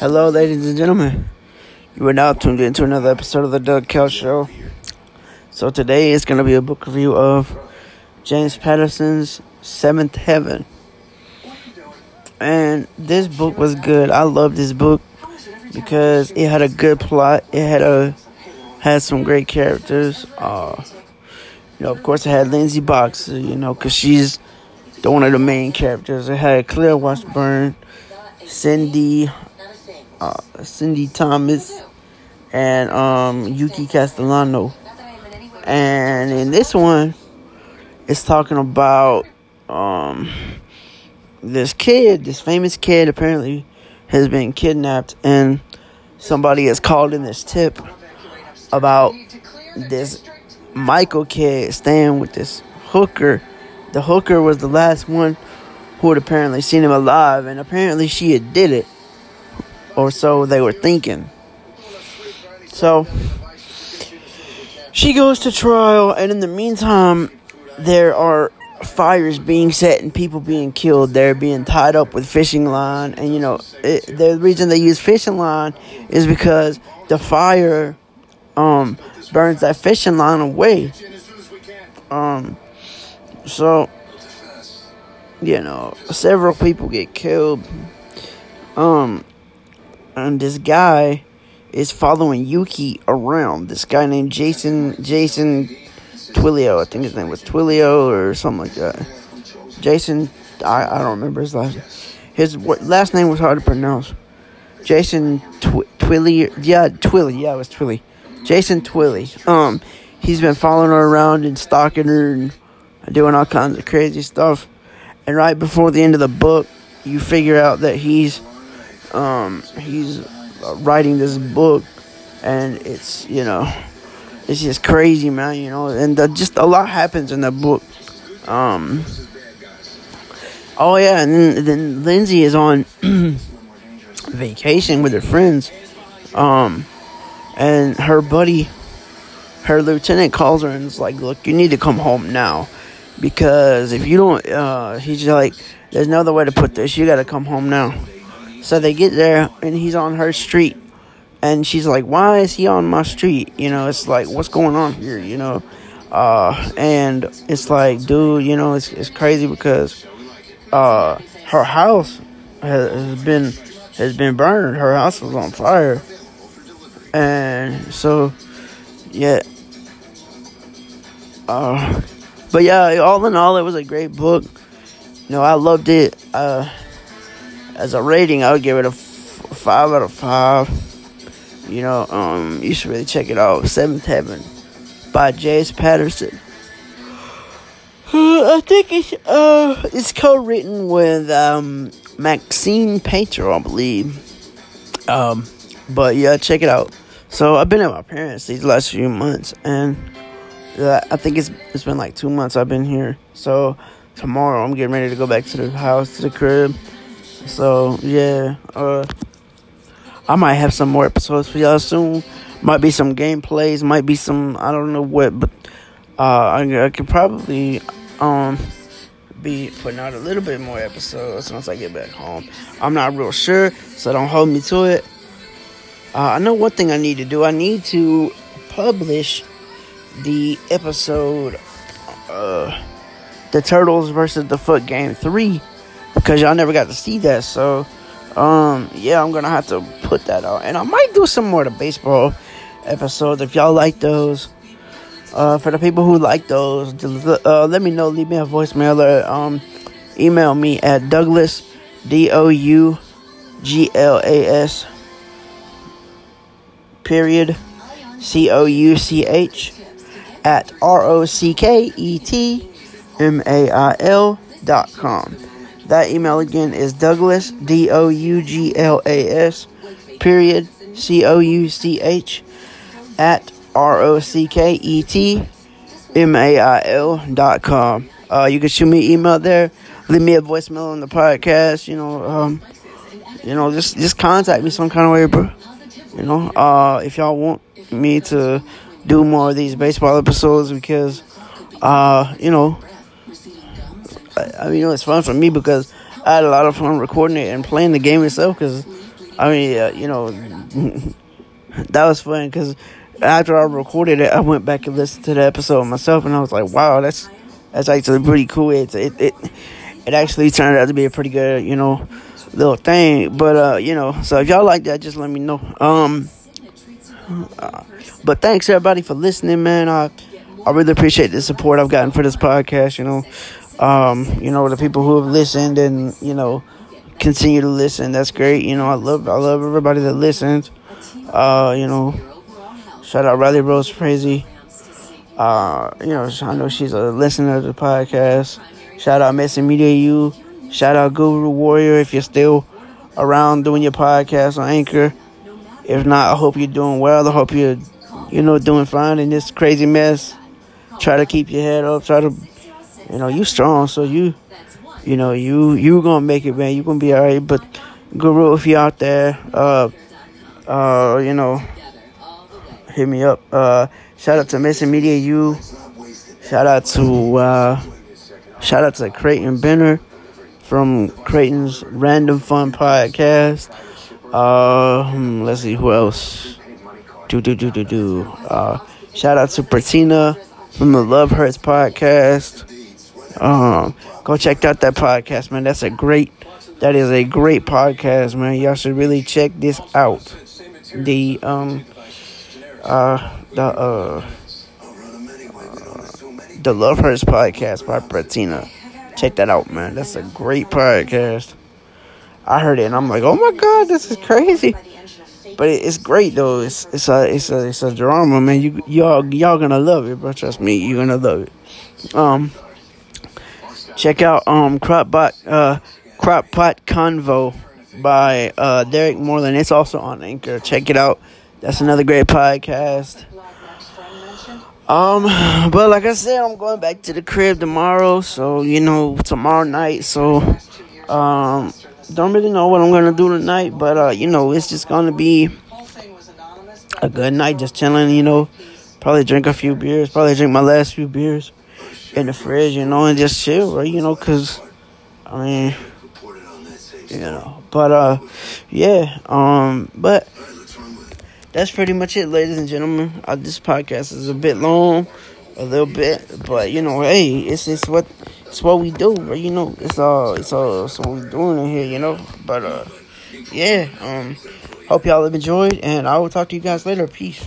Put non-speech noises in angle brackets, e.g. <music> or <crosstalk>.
Hello, ladies and gentlemen. You are now tuned into another episode of the Doug Kell Show. So today is going to be a book review of James Patterson's Seventh Heaven. And this book was good. I love this book because it had a good plot. It had a had some great characters. Uh, you know, of course, it had Lindsay Boxer. You know, because she's the one of the main characters. It had Claire Washburn, Cindy, uh, Cindy Thomas, and um, Yuki Castellano. And in this one, it's talking about um, this kid, this famous kid, apparently has been kidnapped, and somebody has called in this tip about this Michael kid staying with this hooker. The hooker was the last one who had apparently seen him alive, and apparently she had did it, or so they were thinking. So she goes to trial, and in the meantime, there are fires being set and people being killed. They're being tied up with fishing line, and you know it, the reason they use fishing line is because the fire um burns that fishing line away. Um, so you know several people get killed. Um, and this guy is following Yuki around. This guy named Jason Jason Twilio. I think his name was Twilio or something like that. Jason, I, I don't remember his last. His last name was hard to pronounce. Jason Tw- Twilly, yeah, Twilly, yeah, it was Twilly. Jason Twilly. Um, he's been following her around and stalking her and doing all kinds of crazy stuff. And right before the end of the book, you figure out that he's, um, he's writing this book, and it's you know it's just crazy, man. You know, and the, just a lot happens in the book. Um. Oh yeah, and then, then Lindsay is on <clears throat> vacation with her friends. Um, and her buddy, her lieutenant calls her and is like, "Look, you need to come home now, because if you don't, uh, he's like, there's no other way to put this. You got to come home now." So they get there, and he's on her street and she's like, "Why is he on my street?" You know, it's like, "What's going on here?" You know, uh, and it's like, dude, you know, it's it's crazy because uh, her house has, been has been burned. Her house was on fire, and so yeah. Uh, but yeah, all in all, it was a great book. You know, I loved it. Uh, as a rating, I would give it a f- five out of five. You know, um, you should really check it out. Seventh Heaven by James Patterson. <sighs> I think it's uh it's co-written with um Maxine Painter, I believe. Um, but yeah, check it out. So I've been at my parents these last few months, and uh, I think it's it's been like two months I've been here. So tomorrow I'm getting ready to go back to the house to the crib. So yeah, uh. I might have some more episodes for y'all soon. Might be some gameplays, might be some I don't know what, but uh, I, I can probably um be putting out a little bit more episodes once I get back home. I'm not real sure, so don't hold me to it. Uh, I know one thing I need to do. I need to publish the episode, uh, the Turtles versus the Foot Game three, because y'all never got to see that. So um, yeah, I'm gonna have to put that out, and I might do some more of the baseball episodes if y'all like those. Uh, for the people who like those, uh, let me know. Leave me a voicemail or um, email me at Douglas D O U G L A S period C O U C H at R O C K E T M A I L dot com. That email again is Douglas, D O U G L A S, period, C O U C H, at R O C K E T M A I L dot com. Uh, you can shoot me email there. Leave me a voicemail on the podcast. You know, um, you know, just just contact me some kind of way, bro. You know, uh, if y'all want me to do more of these baseball episodes because, uh, you know, I, I mean, it's fun for me because I had a lot of fun recording it and playing the game itself because I mean, uh, you know, <laughs> that was fun because after I recorded it, I went back and listened to the episode myself, and I was like, wow, that's that's actually pretty cool. It's, it it it actually turned out to be a pretty good, you know, little thing. But uh, you know, so if y'all like that, just let me know. Um, uh, but thanks everybody for listening, man. I I really appreciate the support I've gotten for this podcast. You know, um, you know the people who have listened and you know continue to listen. That's great. You know, I love I love everybody that listens. Uh, you know, shout out Riley Rose Crazy. Uh, you know, I know she's a listener to the podcast. Shout out Missing Media U. Shout out Guru Warrior if you're still around doing your podcast on Anchor. If not, I hope you're doing well. I hope you're, you know, doing fine in this crazy mess. Try to keep your head up. Try to, you know, you strong. So you, you know, you you gonna make it, man. You gonna be alright. But Guru, if you're out there, uh, uh, you know, hit me up. Uh, shout out to Mason Media U. Shout out to uh, shout out to Creighton Benner from Creighton's Random Fun Podcast. Uh, let's see who else. Do do do do do. Uh, shout out to Bertina from the Love Hurts podcast. Um, go check out that podcast, man. That's a great. That is a great podcast, man. Y'all should really check this out. The um, uh, the uh, the Love Hurts podcast by Bertina. Check that out, man. That's a great podcast. I heard it and I'm like, oh my god, this is crazy. But it's great though. It's it's a it's a it's a drama, man. You y'all y'all gonna love it, bro. Trust me, you're gonna love it. Um, check out um Crop Cropbot uh Crop Pot Convo by uh Derek Moreland. It's also on Anchor. Check it out. That's another great podcast. Um, but like I said, I'm going back to the crib tomorrow. So you know, tomorrow night. So, um, don't really know what I'm gonna do tonight. But uh, you know, it's just gonna be a good night, just chilling. You know, probably drink a few beers. Probably drink my last few beers in the fridge. You know, and just chill, right? You know, cause I mean, you know. But uh, yeah. Um, but that's pretty much it, ladies and gentlemen. Uh, this podcast is a bit long, a little bit, but you know, hey, it's it's what it's what we do, right? You know, it's all it's all it's what we're doing in here, you know. But uh, yeah, um, hope y'all have enjoyed, and I will talk to you guys later. Peace.